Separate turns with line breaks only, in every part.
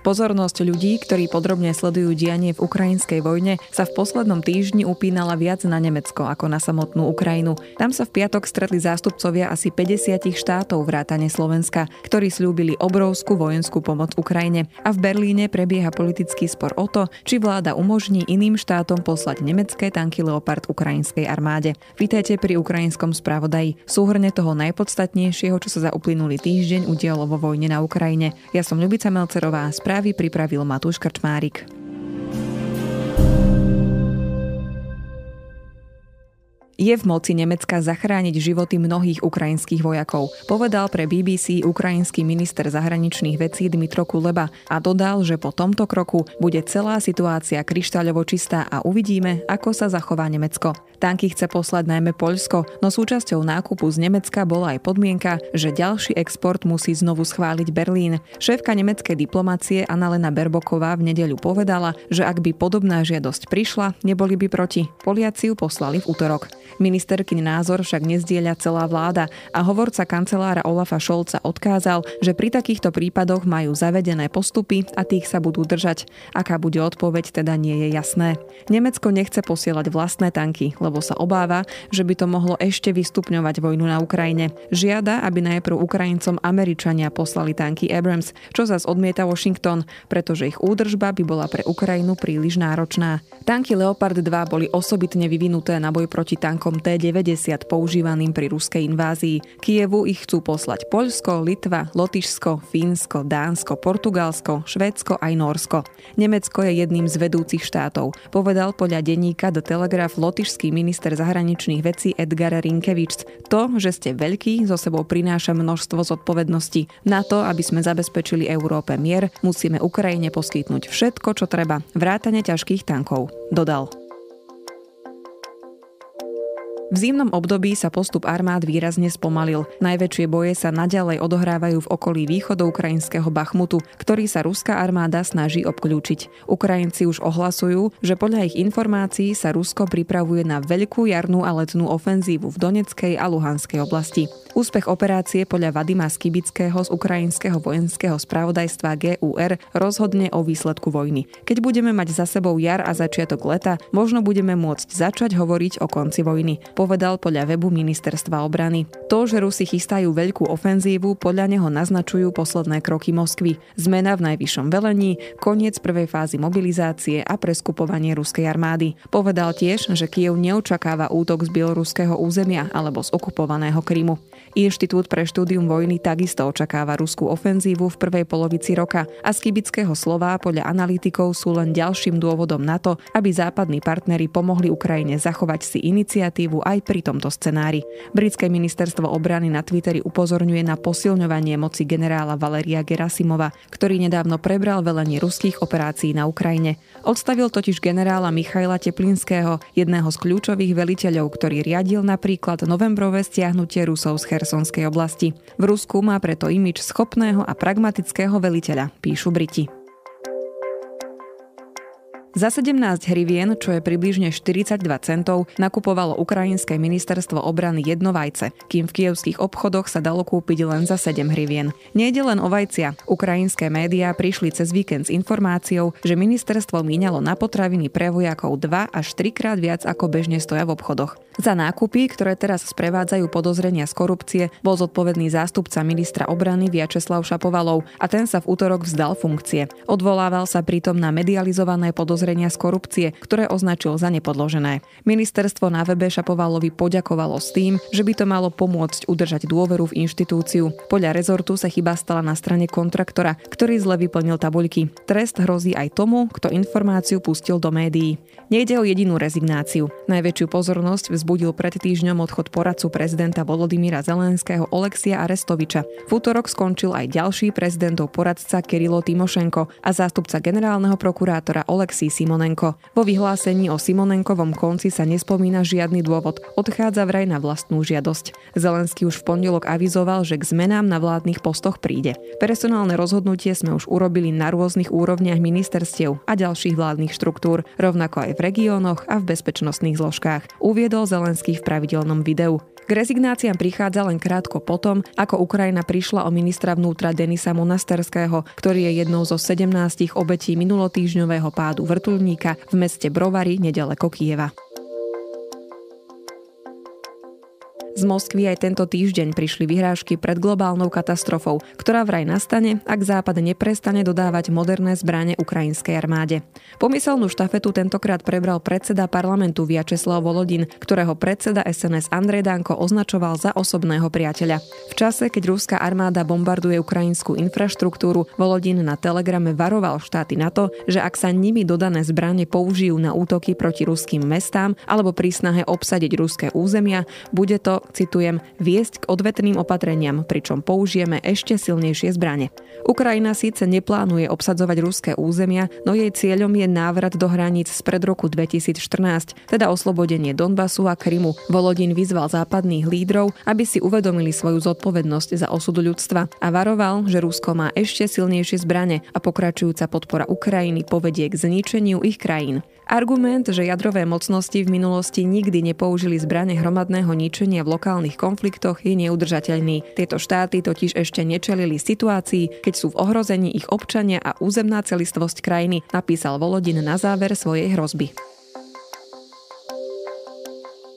Pozornosť ľudí, ktorí podrobne sledujú dianie v ukrajinskej vojne, sa v poslednom týždni upínala viac na Nemecko ako na samotnú Ukrajinu. Tam sa v piatok stretli zástupcovia asi 50 štátov vrátane Slovenska, ktorí slúbili obrovskú vojenskú pomoc Ukrajine. A v Berlíne prebieha politický spor o to, či vláda umožní iným štátom poslať nemecké tanky Leopard ukrajinskej armáde. Vítajte pri ukrajinskom spravodaji. Súhrne toho najpodstatnejšieho, čo sa za uplynulý týždeň udialo vo vojne na Ukrajine. Ja som Ľubica Melcerová, správy pripravil Matúš Krčmárik. Je v moci Nemecka zachrániť životy mnohých ukrajinských vojakov, povedal pre BBC ukrajinský minister zahraničných vecí Dmitro Kuleba a dodal, že po tomto kroku bude celá situácia kryštáľovo čistá a uvidíme, ako sa zachová Nemecko. Tanky chce poslať najmä Poľsko, no súčasťou nákupu z Nemecka bola aj podmienka, že ďalší export musí znovu schváliť Berlín. Šéfka nemeckej diplomácie Annalena Berboková v nedeľu povedala, že ak by podobná žiadosť prišla, neboli by proti. Poliaci ju poslali v útorok. Ministerkyn názor však nezdieľa celá vláda a hovorca kancelára Olafa Šolca odkázal, že pri takýchto prípadoch majú zavedené postupy a tých sa budú držať. Aká bude odpoveď, teda nie je jasné. Nemecko nechce posielať vlastné tanky, lebo sa obáva, že by to mohlo ešte vystupňovať vojnu na Ukrajine. Žiada, aby najprv Ukrajincom Američania poslali tanky Abrams, čo zas odmieta Washington, pretože ich údržba by bola pre Ukrajinu príliš náročná. Tanky Leopard 2 boli osobitne vyvinuté na boj proti tankom T-90 používaným pri ruskej invázii. Kievu ich chcú poslať Poľsko, Litva, Lotyšsko, Fínsko, Dánsko, Portugalsko, Švédsko aj Norsko. Nemecko je jedným z vedúcich štátov, povedal podľa denníka The Telegraph lotyšský minister zahraničných vecí Edgar Rinkevič. To, že ste veľký, zo sebou prináša množstvo zodpovedností. Na to, aby sme zabezpečili Európe mier, musíme Ukrajine poskytnúť všetko, čo treba, vrátane ťažkých tankov, dodal. V zimnom období sa postup armád výrazne spomalil. Najväčšie boje sa naďalej odohrávajú v okolí ukrajinského Bachmutu, ktorý sa ruská armáda snaží obklúčiť. Ukrajinci už ohlasujú, že podľa ich informácií sa Rusko pripravuje na veľkú jarnú a letnú ofenzívu v Doneckej a Luhanskej oblasti. Úspech operácie podľa Vadima Skibického z ukrajinského vojenského spravodajstva GUR rozhodne o výsledku vojny. Keď budeme mať za sebou jar a začiatok leta, možno budeme môcť začať hovoriť o konci vojny povedal podľa webu ministerstva obrany. To, že Rusi chystajú veľkú ofenzívu, podľa neho naznačujú posledné kroky Moskvy. Zmena v najvyššom velení, koniec prvej fázy mobilizácie a preskupovanie ruskej armády. Povedal tiež, že Kiev neočakáva útok z bieloruského územia alebo z okupovaného Krymu. Inštitút pre štúdium vojny takisto očakáva ruskú ofenzívu v prvej polovici roka a z kibického slova podľa analytikov sú len ďalším dôvodom na to, aby západní partnery pomohli Ukrajine zachovať si iniciatívu aj pri tomto scenári. Britské ministerstvo obrany na Twitteri upozorňuje na posilňovanie moci generála Valeria Gerasimova, ktorý nedávno prebral velenie ruských operácií na Ukrajine. Odstavil totiž generála Michaila Teplinského, jedného z kľúčových veliteľov, ktorý riadil napríklad novembrové stiahnutie Rusov z Chersonskej oblasti. V Rusku má preto imič schopného a pragmatického veliteľa, píšu Briti. Za 17 hrivien, čo je približne 42 centov, nakupovalo ukrajinské ministerstvo obrany jedno vajce, kým v kievských obchodoch sa dalo kúpiť len za 7 hrivien. Nejde len o vajcia. Ukrajinské médiá prišli cez víkend s informáciou, že ministerstvo míňalo na potraviny pre vojakov 2 až 3 krát viac ako bežne stoja v obchodoch. Za nákupy, ktoré teraz sprevádzajú podozrenia z korupcie, bol zodpovedný zástupca ministra obrany Viačeslav Šapovalov a ten sa v útorok vzdal funkcie. Odvolával sa pritom na medializované podozrenia z korupcie, ktoré označil za nepodložené. Ministerstvo na webe Šapovalovi poďakovalo s tým, že by to malo pomôcť udržať dôveru v inštitúciu. Podľa rezortu sa chyba stala na strane kontraktora, ktorý zle vyplnil tabuľky. Trest hrozí aj tomu, kto informáciu pustil do médií. Nejde o jedinú rezignáciu. Najväčšiu pozornosť vzbudil pred týždňom odchod poradcu prezidenta Volodymyra Zelenského Olexia Arestoviča. V útorok skončil aj ďalší prezidentov poradca Kirilo Timošenko a zástupca generálneho prokurátora Oleksij Simonenko. Vo vyhlásení o Simonenkovom konci sa nespomína žiadny dôvod. Odchádza vraj na vlastnú žiadosť. Zelenský už v pondelok avizoval, že k zmenám na vládnych postoch príde. Personálne rozhodnutie sme už urobili na rôznych úrovniach ministerstiev a ďalších vládnych štruktúr, rovnako aj v regiónoch a v bezpečnostných zložkách, uviedol Zelenský v pravidelnom videu. K rezignáciám prichádza len krátko potom, ako Ukrajina prišla o ministra vnútra Denisa Monasterského, ktorý je jednou zo 17 obetí minulotýžňového pádu vrtulníka v meste Brovary nedaleko Kieva. Z Moskvy aj tento týždeň prišli vyhrážky pred globálnou katastrofou, ktorá vraj nastane, ak Západ neprestane dodávať moderné zbranie ukrajinskej armáde. Pomyselnú štafetu tentokrát prebral predseda parlamentu Viačeslav Volodin, ktorého predseda SNS Andrej Danko označoval za osobného priateľa. V čase, keď ruská armáda bombarduje ukrajinskú infraštruktúru, Volodin na telegrame varoval štáty na to, že ak sa nimi dodané zbranie použijú na útoky proti ruským mestám alebo pri snahe obsadiť ruské územia, bude to citujem, viesť k odvetným opatreniam, pričom použijeme ešte silnejšie zbranie. Ukrajina síce neplánuje obsadzovať ruské územia, no jej cieľom je návrat do hraníc spred roku 2014, teda oslobodenie Donbasu a Krymu. Volodin vyzval západných lídrov, aby si uvedomili svoju zodpovednosť za osud ľudstva a varoval, že Rusko má ešte silnejšie zbrane a pokračujúca podpora Ukrajiny povedie k zničeniu ich krajín. Argument, že jadrové mocnosti v minulosti nikdy nepoužili zbrane hromadného ničenia v lokálnych konfliktoch je neudržateľný. Tieto štáty totiž ešte nečelili situácii, keď sú v ohrození ich občania a územná celistvosť krajiny, napísal Volodin na záver svojej hrozby.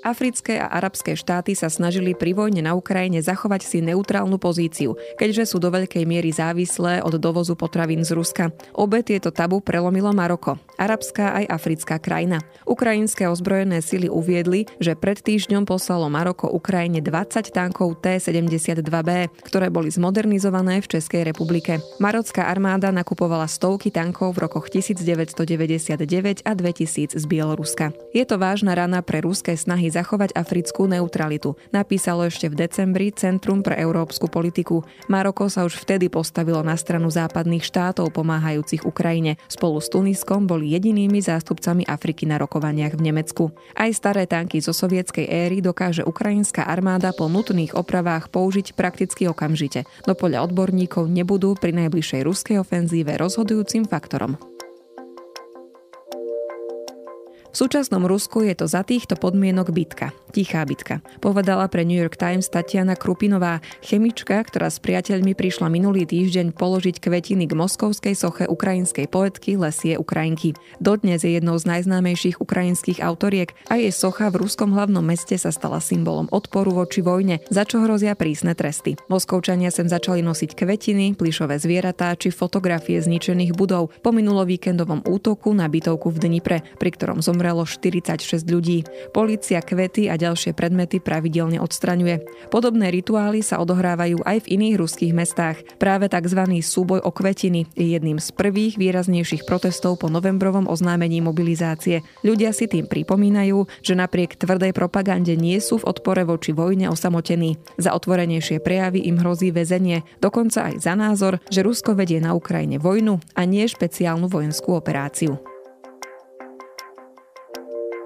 Africké a arabské štáty sa snažili pri vojne na Ukrajine zachovať si neutrálnu pozíciu, keďže sú do veľkej miery závislé od dovozu potravín z Ruska. Obe tieto tabu prelomilo Maroko, arabská aj africká krajina. Ukrajinské ozbrojené sily uviedli, že pred týždňom poslalo Maroko Ukrajine 20 tankov T-72B, ktoré boli zmodernizované v Českej republike. Marocká armáda nakupovala stovky tankov v rokoch 1999 a 2000 z Bieloruska. Je to vážna rana pre ruské snahy zachovať africkú neutralitu, napísalo ešte v decembri Centrum pre európsku politiku. Maroko sa už vtedy postavilo na stranu západných štátov pomáhajúcich Ukrajine. Spolu s Tuniskom boli jedinými zástupcami Afriky na rokovaniach v Nemecku. Aj staré tanky zo sovietskej éry dokáže ukrajinská armáda po nutných opravách použiť prakticky okamžite, no podľa odborníkov nebudú pri najbližšej ruskej ofenzíve rozhodujúcim faktorom. V súčasnom Rusku je to za týchto podmienok bitka, tichá bitka, povedala pre New York Times Tatiana Krupinová, chemička, ktorá s priateľmi prišla minulý týždeň položiť kvetiny k moskovskej soche ukrajinskej poetky Lesie Ukrajinky. Dodnes je jednou z najznámejších ukrajinských autoriek a jej socha v ruskom hlavnom meste sa stala symbolom odporu voči vojne, za čo hrozia prísne tresty. Moskovčania sem začali nosiť kvetiny, plišové zvieratá či fotografie zničených budov po minulo víkendovom útoku na bytovku v Dnipre, pri ktorom zomrel zomrelo 46 ľudí. Polícia kvety a ďalšie predmety pravidelne odstraňuje. Podobné rituály sa odohrávajú aj v iných ruských mestách. Práve tzv. súboj o kvetiny je jedným z prvých výraznejších protestov po novembrovom oznámení mobilizácie. Ľudia si tým pripomínajú, že napriek tvrdej propagande nie sú v odpore voči vojne osamotení. Za otvorenejšie prejavy im hrozí väzenie, dokonca aj za názor, že Rusko vedie na Ukrajine vojnu a nie špeciálnu vojenskú operáciu.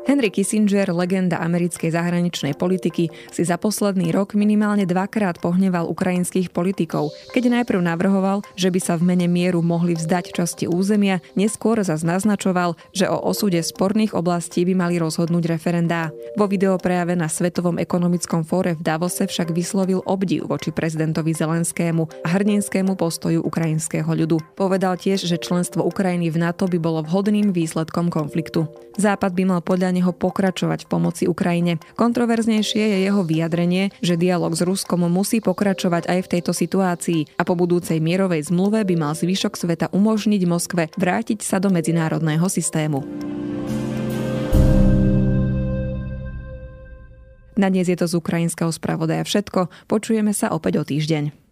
Henry Kissinger, legenda americkej zahraničnej politiky, si za posledný rok minimálne dvakrát pohneval ukrajinských politikov, keď najprv navrhoval, že by sa v mene mieru mohli vzdať časti územia, neskôr zas naznačoval, že o osude sporných oblastí by mali rozhodnúť referendá. Vo videoprejave na Svetovom ekonomickom fóre v Davose však vyslovil obdiv voči prezidentovi Zelenskému a hrdinskému postoju ukrajinského ľudu. Povedal tiež, že členstvo Ukrajiny v NATO by bolo vhodným výsledkom konfliktu. Západ by mal podľa neho pokračovať v pomoci Ukrajine. Kontroverznejšie je jeho vyjadrenie, že dialog s Ruskom musí pokračovať aj v tejto situácii a po budúcej mierovej zmluve by mal zvyšok sveta umožniť Moskve vrátiť sa do medzinárodného systému. Na dnes je to z ukrajinského spravodaja všetko. Počujeme sa opäť o týždeň.